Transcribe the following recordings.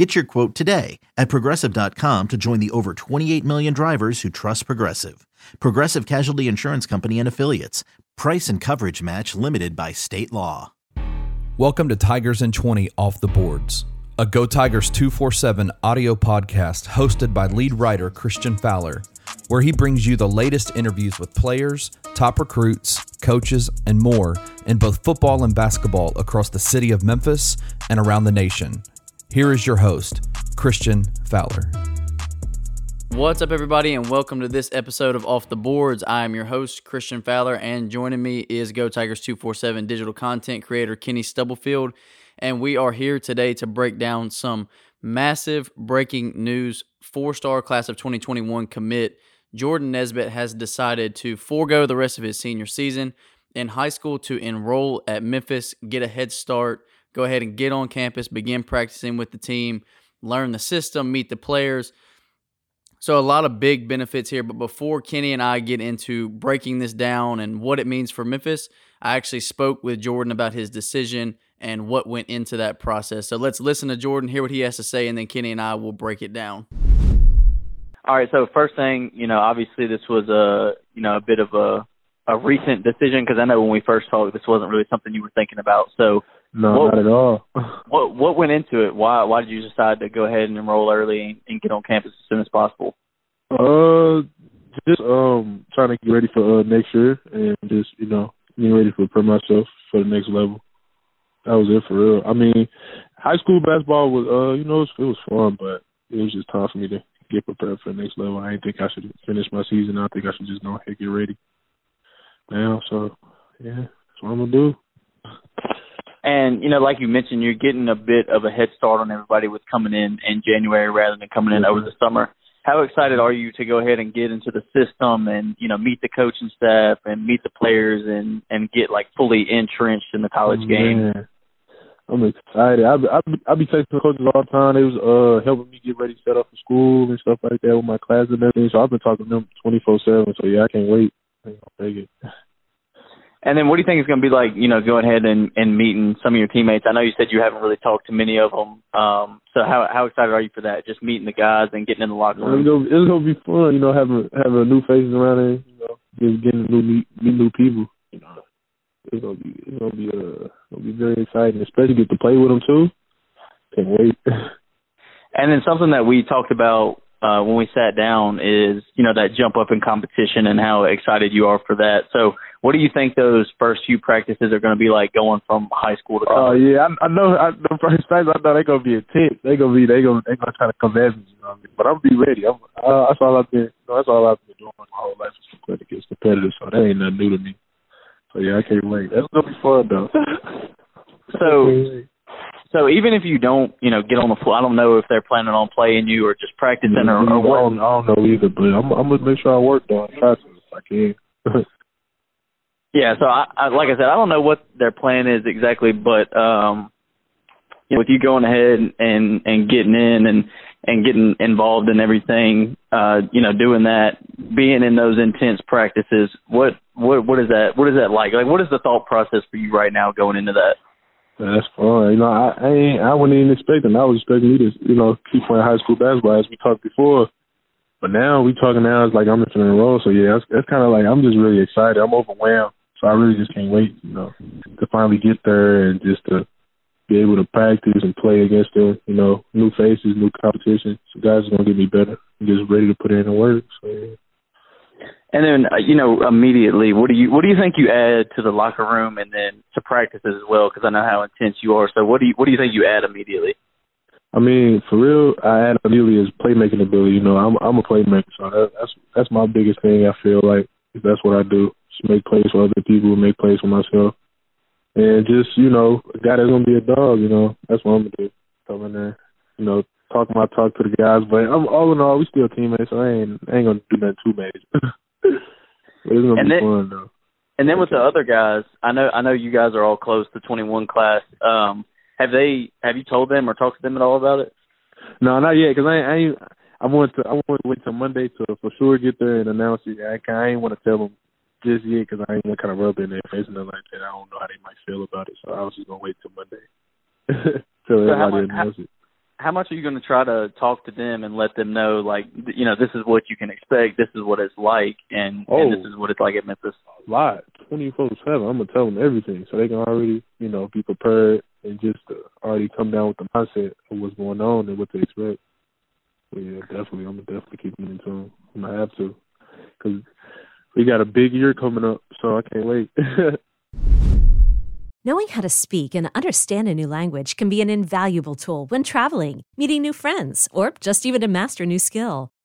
Get your quote today at progressive.com to join the over 28 million drivers who trust Progressive. Progressive Casualty Insurance Company and Affiliates. Price and coverage match limited by state law. Welcome to Tigers in 20 Off the Boards, a Go Tigers 247 audio podcast hosted by lead writer Christian Fowler, where he brings you the latest interviews with players, top recruits, coaches, and more in both football and basketball across the city of Memphis and around the nation. Here is your host, Christian Fowler. What's up, everybody, and welcome to this episode of Off the Boards. I am your host, Christian Fowler, and joining me is Go Tigers 247 digital content creator Kenny Stubblefield. And we are here today to break down some massive breaking news. Four star class of 2021 commit Jordan Nesbitt has decided to forego the rest of his senior season in high school to enroll at Memphis, get a head start go ahead and get on campus, begin practicing with the team, learn the system, meet the players. So, a lot of big benefits here. But before Kenny and I get into breaking this down and what it means for Memphis, I actually spoke with Jordan about his decision and what went into that process. So, let's listen to Jordan, hear what he has to say, and then Kenny and I will break it down. All right. So, first thing, you know, obviously this was a, you know, a bit of a, a recent decision because I know when we first talked, this wasn't really something you were thinking about. So, no, what, not at all. what what went into it? Why why did you decide to go ahead and enroll early and get on campus as soon as possible? Uh, just um trying to get ready for uh, next year and just you know getting ready to prepare myself for the next level. That was it for real. I mean, high school basketball was uh you know it was, it was fun, but it was just time for me to get prepared for the next level. I didn't think I should finish my season. I think I should just go ahead and get ready now. So yeah, that's what I'm gonna do. And you know, like you mentioned, you're getting a bit of a head start on everybody with coming in in January rather than coming in over the summer. How excited are you to go ahead and get into the system and you know meet the coaching staff and meet the players and and get like fully entrenched in the college game? I'm excited. I I I be texting the coaches all the time. They was uh helping me get ready, set up for school and stuff like that with my class and everything. So I've been talking to them 24 seven. So yeah, I can't wait. I'll take it. And then what do you think is going to be like, you know, going ahead and, and meeting some of your teammates? I know you said you haven't really talked to many of them. Um, so how how excited are you for that? Just meeting the guys and getting in the locker room. It's gonna, it's gonna be fun, you know, having having new faces around there, you know, just getting new meet, meet new people. You know, it's gonna be it's gonna be uh gonna be very exciting, especially get to play with them too. Can't wait. and then something that we talked about uh, when we sat down is, you know, that jump up in competition and how excited you are for that. So, what do you think those first few practices are going to be like going from high school to college? Oh yeah, I, I know. I, the first times I know they're going to be intense. They're going to be they going they going to try to come at me. You know what I mean? But I'm be ready. I'm, uh, that's all I've been. You know, that's all I've been doing my whole life is to get competitive. So that ain't nothing new to me. So yeah, I can't wait. That's gonna be fun though. so so even if you don't, you know, get on the floor, I don't know if they're planning on playing you or just practicing or, or what. I don't, I don't know either, but I'm, I'm gonna make sure I work though. I try to if I can. yeah, so I, I, like I said, I don't know what their plan is exactly, but um, you know, with you going ahead and and getting in and and getting involved in everything, uh, you know, doing that, being in those intense practices, what what what is that? What is that like? Like, what is the thought process for you right now going into that? That's fine. You know, I I, I wasn't even expecting. I was expecting me to, you know, keep playing high school basketball as we talked before. But now we talking now. It's like I'm in a role. So yeah, it's, it's kind of like I'm just really excited. I'm overwhelmed. So I really just can't wait, you know, to finally get there and just to be able to practice and play against the, you know, new faces, new competition. So guys are gonna get me better. I'm just ready to put in the work. So yeah. And then uh, you know immediately, what do you what do you think you add to the locker room and then to practices as well? Because I know how intense you are. So what do you what do you think you add immediately? I mean, for real, I add immediately is playmaking ability. You know, I'm I'm a playmaker, so that, that's that's my biggest thing. I feel like that's what I do: make plays for other people, make plays for myself, and just you know, a guy that's gonna be a dog. You know, that's what I'm gonna do. Come in there, you know, talk my talk to the guys. But I'm all in all, we still teammates, so I ain't I ain't gonna do nothing too major. but it's gonna and be then, fun though. And then with the other guys, I know I know you guys are all close to 21 class. Um, have they have you told them or talked to them at all about it? No, not yet. Cause I ain't, I ain't, I want to I want to wait till Monday to for sure get there and announce it. I, I ain't want to tell them just yet because I ain't gonna kind of rub it in their face and nothing like that. I don't know how they might feel about it, so I was just gonna wait till Monday till So everybody much- announce it. How much are you going to try to talk to them and let them know, like, you know, this is what you can expect, this is what it's like, and, and Oh. this is what it's like at Memphis? A lot, twenty four seven. I'm gonna tell them everything so they can already you know be prepared and just uh, already come down with the mindset of what's going on and what to expect. Yeah, definitely, I'm gonna definitely keep them in tune. I'm gonna have to because we got a big year coming up, so I can't wait. Knowing how to speak and understand a new language can be an invaluable tool when traveling, meeting new friends, or just even to master a new skill.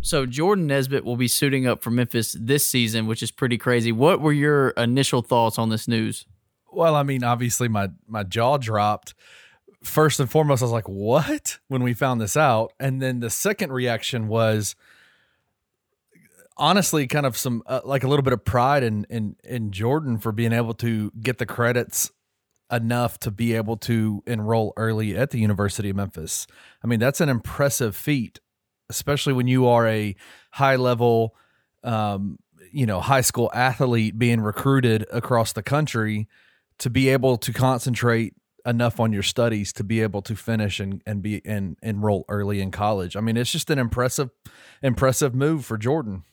So Jordan Nesbitt will be suiting up for Memphis this season, which is pretty crazy. What were your initial thoughts on this news? Well, I mean, obviously my my jaw dropped. First and foremost, I was like, "What?" when we found this out, and then the second reaction was honestly kind of some uh, like a little bit of pride in in in Jordan for being able to get the credits enough to be able to enroll early at the University of Memphis. I mean, that's an impressive feat, especially when you are a high level um, you know, high school athlete being recruited across the country to be able to concentrate enough on your studies to be able to finish and, and be and enroll early in college. I mean, it's just an impressive impressive move for Jordan.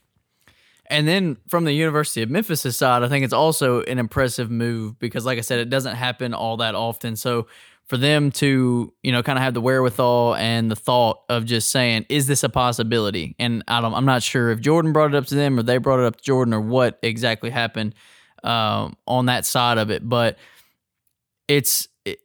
And then from the University of Memphis' side, I think it's also an impressive move because, like I said, it doesn't happen all that often. So for them to, you know, kind of have the wherewithal and the thought of just saying, "Is this a possibility?" And I don't, I'm not sure if Jordan brought it up to them or they brought it up to Jordan or what exactly happened um, on that side of it. But it's, it,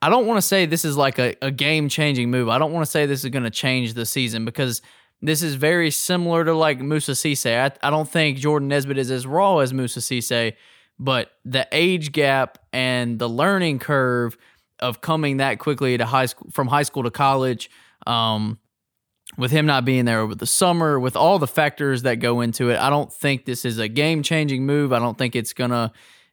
I don't want to say this is like a, a game changing move. I don't want to say this is going to change the season because this is very similar to like Musa Cisse. I, I don't think Jordan Nesbitt is as raw as Musa Cisse, but the age gap and the learning curve of coming that quickly to high school from high school to college, um, with him not being there over the summer, with all the factors that go into it, I don't think this is a game changing move. I don't think it's gonna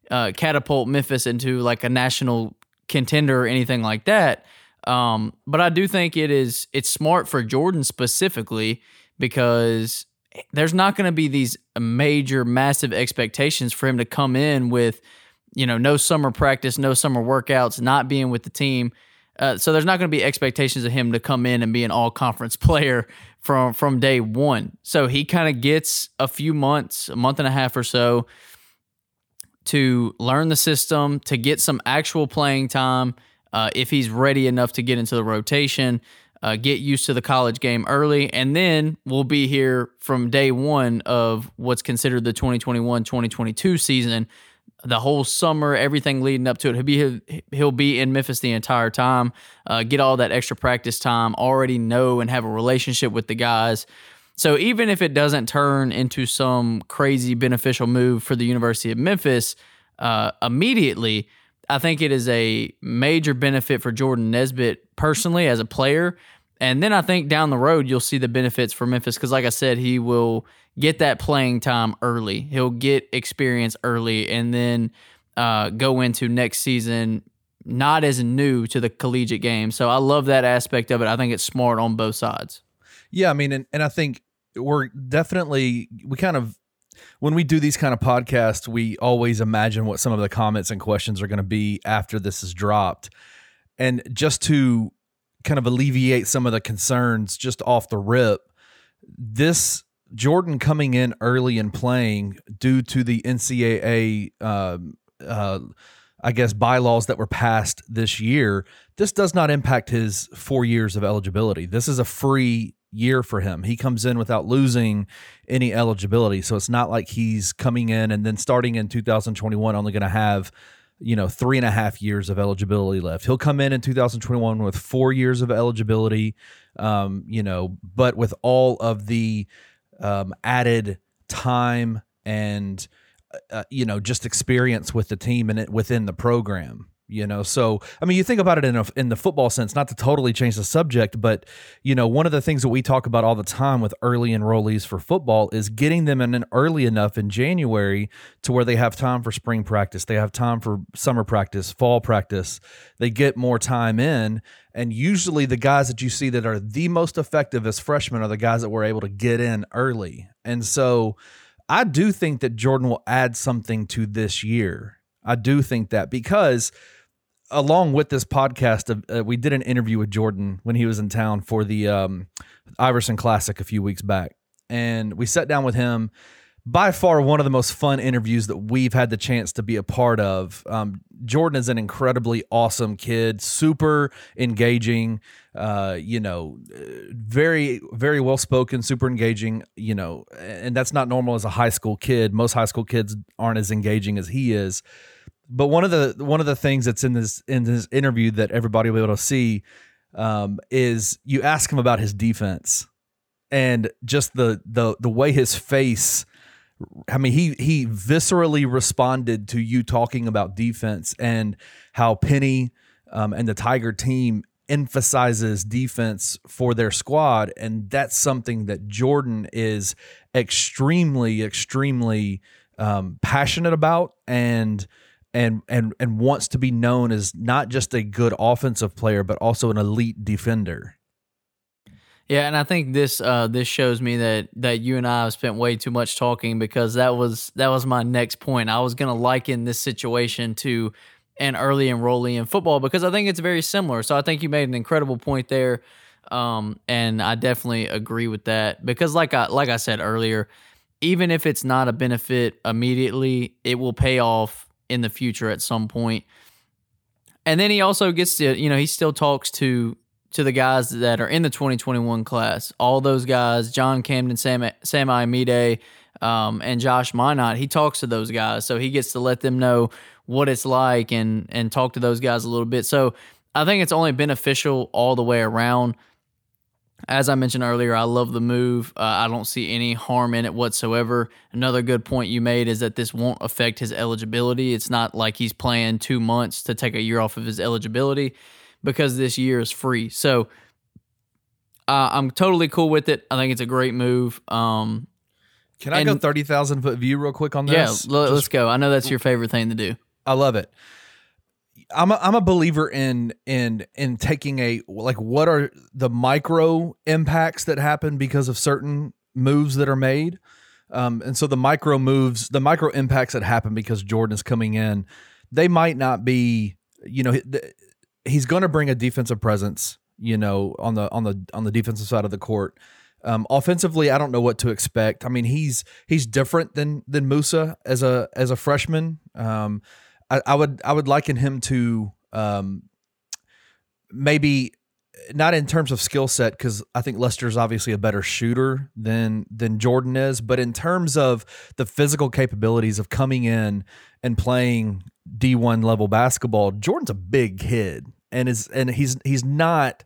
uh, catapult Memphis into like a national contender or anything like that. Um, but I do think it is it's smart for Jordan specifically because there's not going to be these major, massive expectations for him to come in with, you know, no summer practice, no summer workouts, not being with the team. Uh, so there's not going to be expectations of him to come in and be an all conference player from from day one. So he kind of gets a few months, a month and a half or so, to learn the system, to get some actual playing time. Uh, if he's ready enough to get into the rotation, uh, get used to the college game early, and then we'll be here from day one of what's considered the 2021 2022 season. The whole summer, everything leading up to it, he'll be he'll be in Memphis the entire time. Uh, get all that extra practice time. Already know and have a relationship with the guys. So even if it doesn't turn into some crazy beneficial move for the University of Memphis uh, immediately, I think it is a major benefit for Jordan Nesbitt personally as a player. And then I think down the road, you'll see the benefits for Memphis because, like I said, he will get that playing time early. He'll get experience early and then uh, go into next season not as new to the collegiate game. So I love that aspect of it. I think it's smart on both sides. Yeah, I mean, and, and I think we're definitely, we kind of when we do these kind of podcasts, we always imagine what some of the comments and questions are going to be after this is dropped. And just to kind of alleviate some of the concerns just off the rip, this Jordan coming in early and playing due to the NCAA, uh, uh, I guess, bylaws that were passed this year, this does not impact his four years of eligibility. This is a free year for him. He comes in without losing any eligibility. So it's not like he's coming in and then starting in 2021 only going to have, you know, three and a half years of eligibility left. He'll come in in 2021 with four years of eligibility, um, you know, but with all of the um, added time and, uh, you know, just experience with the team and it within the program you know? So i mean you think about it in a, in the football sense not to totally change the subject but you know one of the things that we talk about all the time with early enrollees for football is getting them in early enough in january to where they have time for spring practice they have time for summer practice fall practice they get more time in and usually the guys that you see that are the most effective as freshmen are the guys that were able to get in early. And so i do think that jordan will add something to this year. I do think that because along with this podcast, uh, we did an interview with Jordan when he was in town for the um, Iverson Classic a few weeks back, and we sat down with him. By far, one of the most fun interviews that we've had the chance to be a part of. Um, Jordan is an incredibly awesome kid, super engaging. Uh, you know, very very well spoken, super engaging. You know, and that's not normal as a high school kid. Most high school kids aren't as engaging as he is but one of the one of the things that's in this in this interview that everybody will be able to see um, is you ask him about his defense and just the the the way his face I mean he he viscerally responded to you talking about defense and how Penny um, and the Tiger team emphasizes defense for their squad. And that's something that Jordan is extremely extremely um, passionate about. And and and and wants to be known as not just a good offensive player but also an elite defender. Yeah, and I think this uh, this shows me that that you and I have spent way too much talking because that was that was my next point. I was going to liken this situation to an early enrollee in football because I think it's very similar. So I think you made an incredible point there, um, and I definitely agree with that because, like I like I said earlier, even if it's not a benefit immediately, it will pay off in the future at some point. And then he also gets to, you know, he still talks to to the guys that are in the 2021 class. All those guys, John Camden, Sam Sam Imide, um, and Josh Minott, he talks to those guys. So he gets to let them know what it's like and and talk to those guys a little bit. So I think it's only beneficial all the way around as I mentioned earlier, I love the move. Uh, I don't see any harm in it whatsoever. Another good point you made is that this won't affect his eligibility. It's not like he's playing two months to take a year off of his eligibility because this year is free. So uh, I'm totally cool with it. I think it's a great move. Um, Can I and, go 30,000 foot view real quick on this? Yeah, let's go. I know that's your favorite thing to do. I love it. I'm a, I'm a believer in in in taking a like what are the micro impacts that happen because of certain moves that are made. Um, and so the micro moves, the micro impacts that happen because Jordan is coming in, they might not be, you know, he's going to bring a defensive presence, you know, on the on the on the defensive side of the court. Um, offensively, I don't know what to expect. I mean, he's he's different than than Musa as a as a freshman. Um, I, I would I would liken him to um, maybe not in terms of skill set because I think Lester's obviously a better shooter than than Jordan is, but in terms of the physical capabilities of coming in and playing D1 level basketball, Jordan's a big kid and is and he's he's not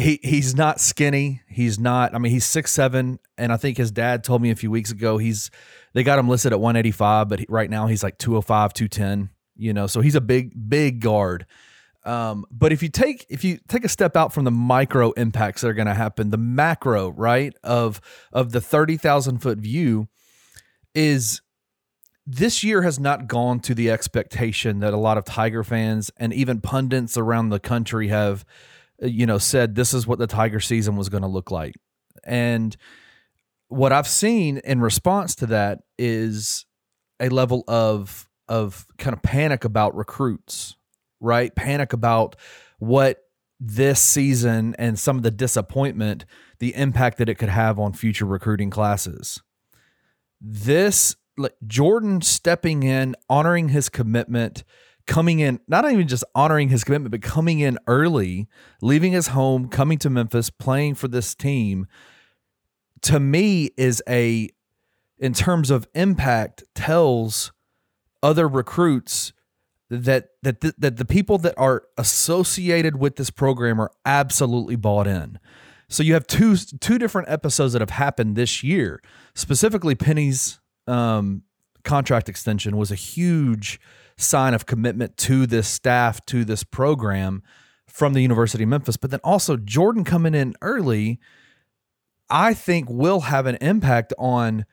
he he's not skinny. He's not. I mean, he's six seven, and I think his dad told me a few weeks ago he's they got him listed at one eighty five, but right now he's like 205, 210, You know, so he's a big big guard. Um, but if you take if you take a step out from the micro impacts that are going to happen, the macro right of of the thirty thousand foot view is this year has not gone to the expectation that a lot of Tiger fans and even pundits around the country have, you know, said this is what the Tiger season was going to look like. And what I've seen in response to that is a level of of kind of panic about recruits right? Panic about what this season and some of the disappointment, the impact that it could have on future recruiting classes. This Jordan stepping in, honoring his commitment, coming in, not even just honoring his commitment, but coming in early, leaving his home, coming to Memphis, playing for this team, to me is a, in terms of impact, tells other recruits that that the, that the people that are associated with this program are absolutely bought in. So you have two two different episodes that have happened this year. Specifically, Penny's um, contract extension was a huge sign of commitment to this staff, to this program from the University of Memphis. But then also Jordan coming in early, I think will have an impact on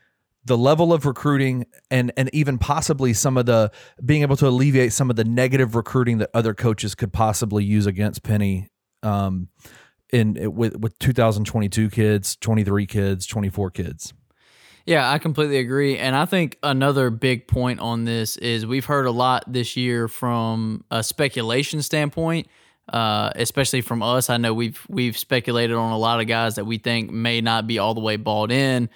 the level of recruiting and and even possibly some of the being able to alleviate some of the negative recruiting that other coaches could possibly use against Penny um in with with 2022 kids, 23 kids, 24 kids. Yeah, I completely agree. And I think another big point on this is we've heard a lot this year from a speculation standpoint, uh, especially from us. I know we've we've speculated on a lot of guys that we think may not be all the way balled in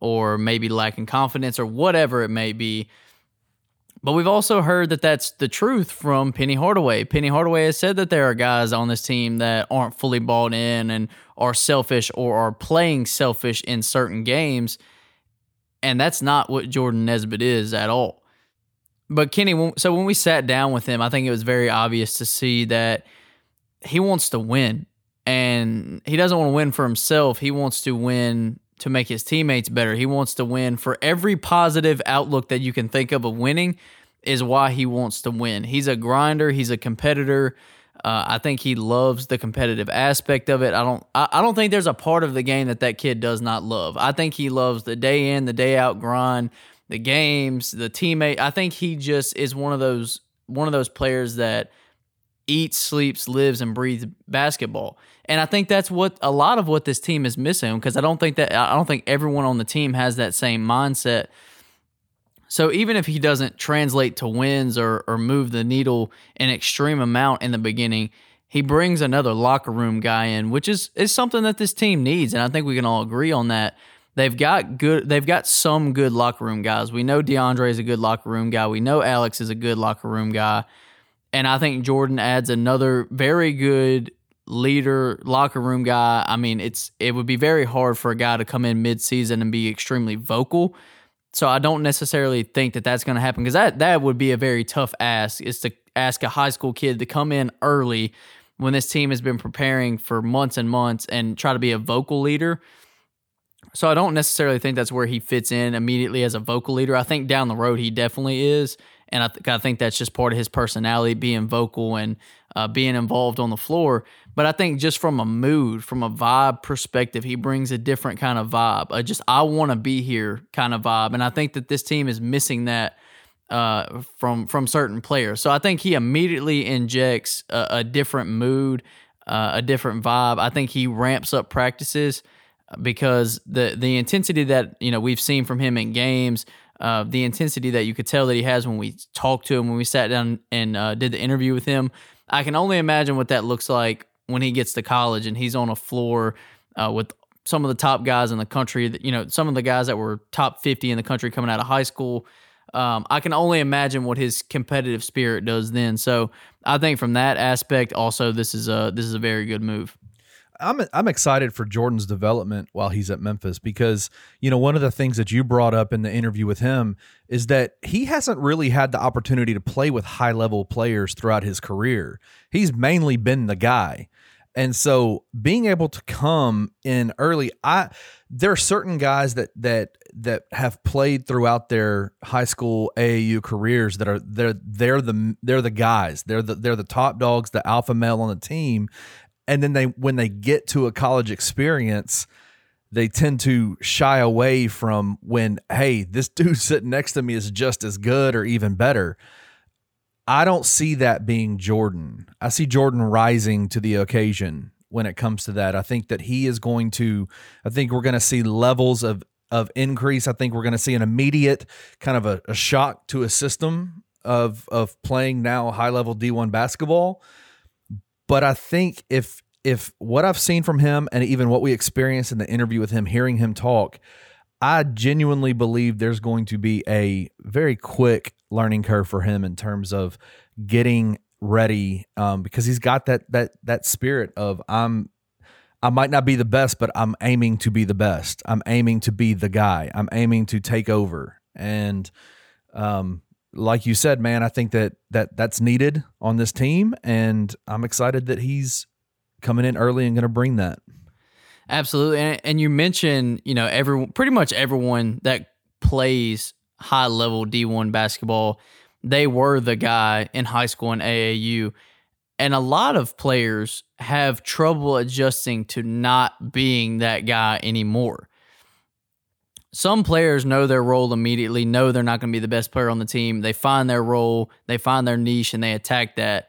or maybe lacking confidence or whatever it may be. But we've also heard that that's the truth from Penny Hardaway. Penny Hardaway has said that there are guys on this team that aren't fully bought in and are selfish or are playing selfish in certain games. And that's not what Jordan Nesbitt is at all. But Kenny, so when we sat down with him, I think it was very obvious to see that he wants to win. And he doesn't want to win for himself. He wants to win to make his teammates better. He wants to win for every positive outlook that you can think of of winning is why he wants to win. He's a grinder, he's a competitor. Uh, I think he loves the competitive aspect of it. I don't. I, I don't think there's a part of the game that that kid does not love. I think he loves the day in, the day out grind, the games, the teammate. I think he just is one of those one of those players that eats, sleeps, lives, and breathes basketball. And I think that's what a lot of what this team is missing because I don't think that I don't think everyone on the team has that same mindset. So even if he doesn't translate to wins or or move the needle an extreme amount in the beginning, he brings another locker room guy in, which is is something that this team needs, and I think we can all agree on that. They've got good. They've got some good locker room guys. We know DeAndre is a good locker room guy. We know Alex is a good locker room guy. And I think Jordan adds another very good leader, locker room guy. I mean, it's it would be very hard for a guy to come in mid-season and be extremely vocal. So I don't necessarily think that that's going to happen because that that would be a very tough ask. Is to ask a high school kid to come in early when this team has been preparing for months and months and try to be a vocal leader. So I don't necessarily think that's where he fits in immediately as a vocal leader. I think down the road he definitely is and I, th- I think that's just part of his personality, being vocal and uh, being involved on the floor. But I think just from a mood, from a vibe perspective, he brings a different kind of vibe. A just I want to be here kind of vibe, and I think that this team is missing that uh, from from certain players. So I think he immediately injects a, a different mood, uh, a different vibe. I think he ramps up practices because the the intensity that you know we've seen from him in games uh, the intensity that you could tell that he has when we talked to him, when we sat down and uh, did the interview with him. I can only imagine what that looks like when he gets to college and he's on a floor uh, with some of the top guys in the country. That you know, some of the guys that were top fifty in the country coming out of high school. um, I can only imagine what his competitive spirit does then. So I think from that aspect, also this is a this is a very good move. I'm I'm excited for Jordan's development while he's at Memphis because you know one of the things that you brought up in the interview with him is that he hasn't really had the opportunity to play with high level players throughout his career. He's mainly been the guy. And so being able to come in early, I there are certain guys that that that have played throughout their high school AAU careers that are they're they're the they're the guys. They're the they're the top dogs, the alpha male on the team. And then they when they get to a college experience, they tend to shy away from when, hey, this dude sitting next to me is just as good or even better. I don't see that being Jordan. I see Jordan rising to the occasion when it comes to that. I think that he is going to I think we're going to see levels of of increase. I think we're going to see an immediate kind of a, a shock to a system of of playing now high level D1 basketball. But I think if if what I've seen from him and even what we experienced in the interview with him, hearing him talk, I genuinely believe there's going to be a very quick learning curve for him in terms of getting ready um, because he's got that that that spirit of I'm I might not be the best, but I'm aiming to be the best. I'm aiming to be the guy. I'm aiming to take over. And um, like you said, man, I think that that that's needed on this team, and I'm excited that he's coming in early and going to bring that. Absolutely, and, and you mentioned you know every pretty much everyone that plays high level D1 basketball, they were the guy in high school and AAU. And a lot of players have trouble adjusting to not being that guy anymore. Some players know their role immediately, know they're not going to be the best player on the team. They find their role, they find their niche, and they attack that.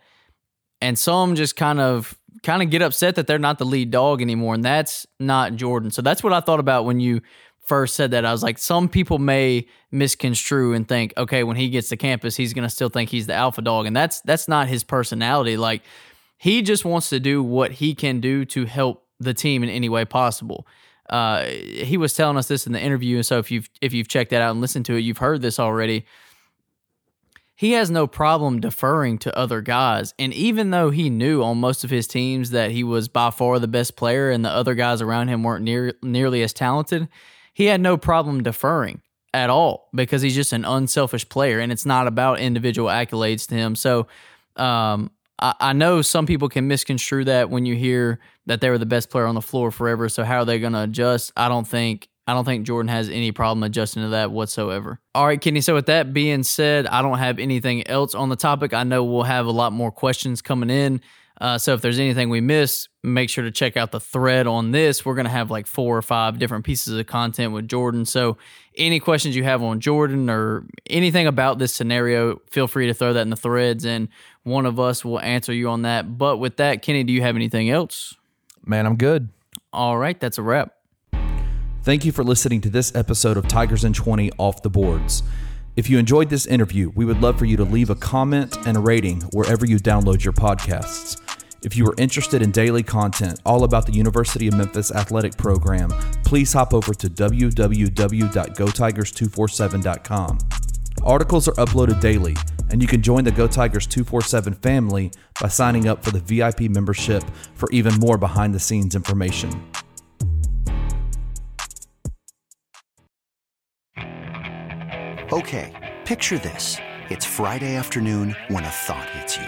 And some just kind of kind of get upset that they're not the lead dog anymore, and that's not Jordan. So that's what I thought about when you first said that. I was like, some people may misconstrue and think, okay, when he gets to campus, he's gonna still think he's the alpha dog, and that's that's not his personality. Like he just wants to do what he can do to help the team in any way possible. Uh, he was telling us this in the interview, and so if you've if you've checked that out and listened to it, you've heard this already. He has no problem deferring to other guys, and even though he knew on most of his teams that he was by far the best player, and the other guys around him weren't near nearly as talented, he had no problem deferring at all because he's just an unselfish player and it's not about individual accolades to him. So um, I, know some people can misconstrue that when you hear that they were the best player on the floor forever. So how are they going to adjust? I don't think. I don't think Jordan has any problem adjusting to that whatsoever. All right, Kenny. So, with that being said, I don't have anything else on the topic. I know we'll have a lot more questions coming in. Uh, so if there's anything we missed, make sure to check out the thread on this. We're going to have like four or five different pieces of content with Jordan. So any questions you have on Jordan or anything about this scenario, feel free to throw that in the threads and one of us will answer you on that. But with that, Kenny, do you have anything else? Man, I'm good. All right, that's a wrap. Thank you for listening to this episode of Tigers and 20 Off the Boards. If you enjoyed this interview, we would love for you to leave a comment and a rating wherever you download your podcasts. If you are interested in daily content all about the University of Memphis athletic program, please hop over to www.gotigers247.com. Articles are uploaded daily, and you can join the Go Tigers 247 family by signing up for the VIP membership for even more behind the scenes information. Okay, picture this. It's Friday afternoon when a thought hits you.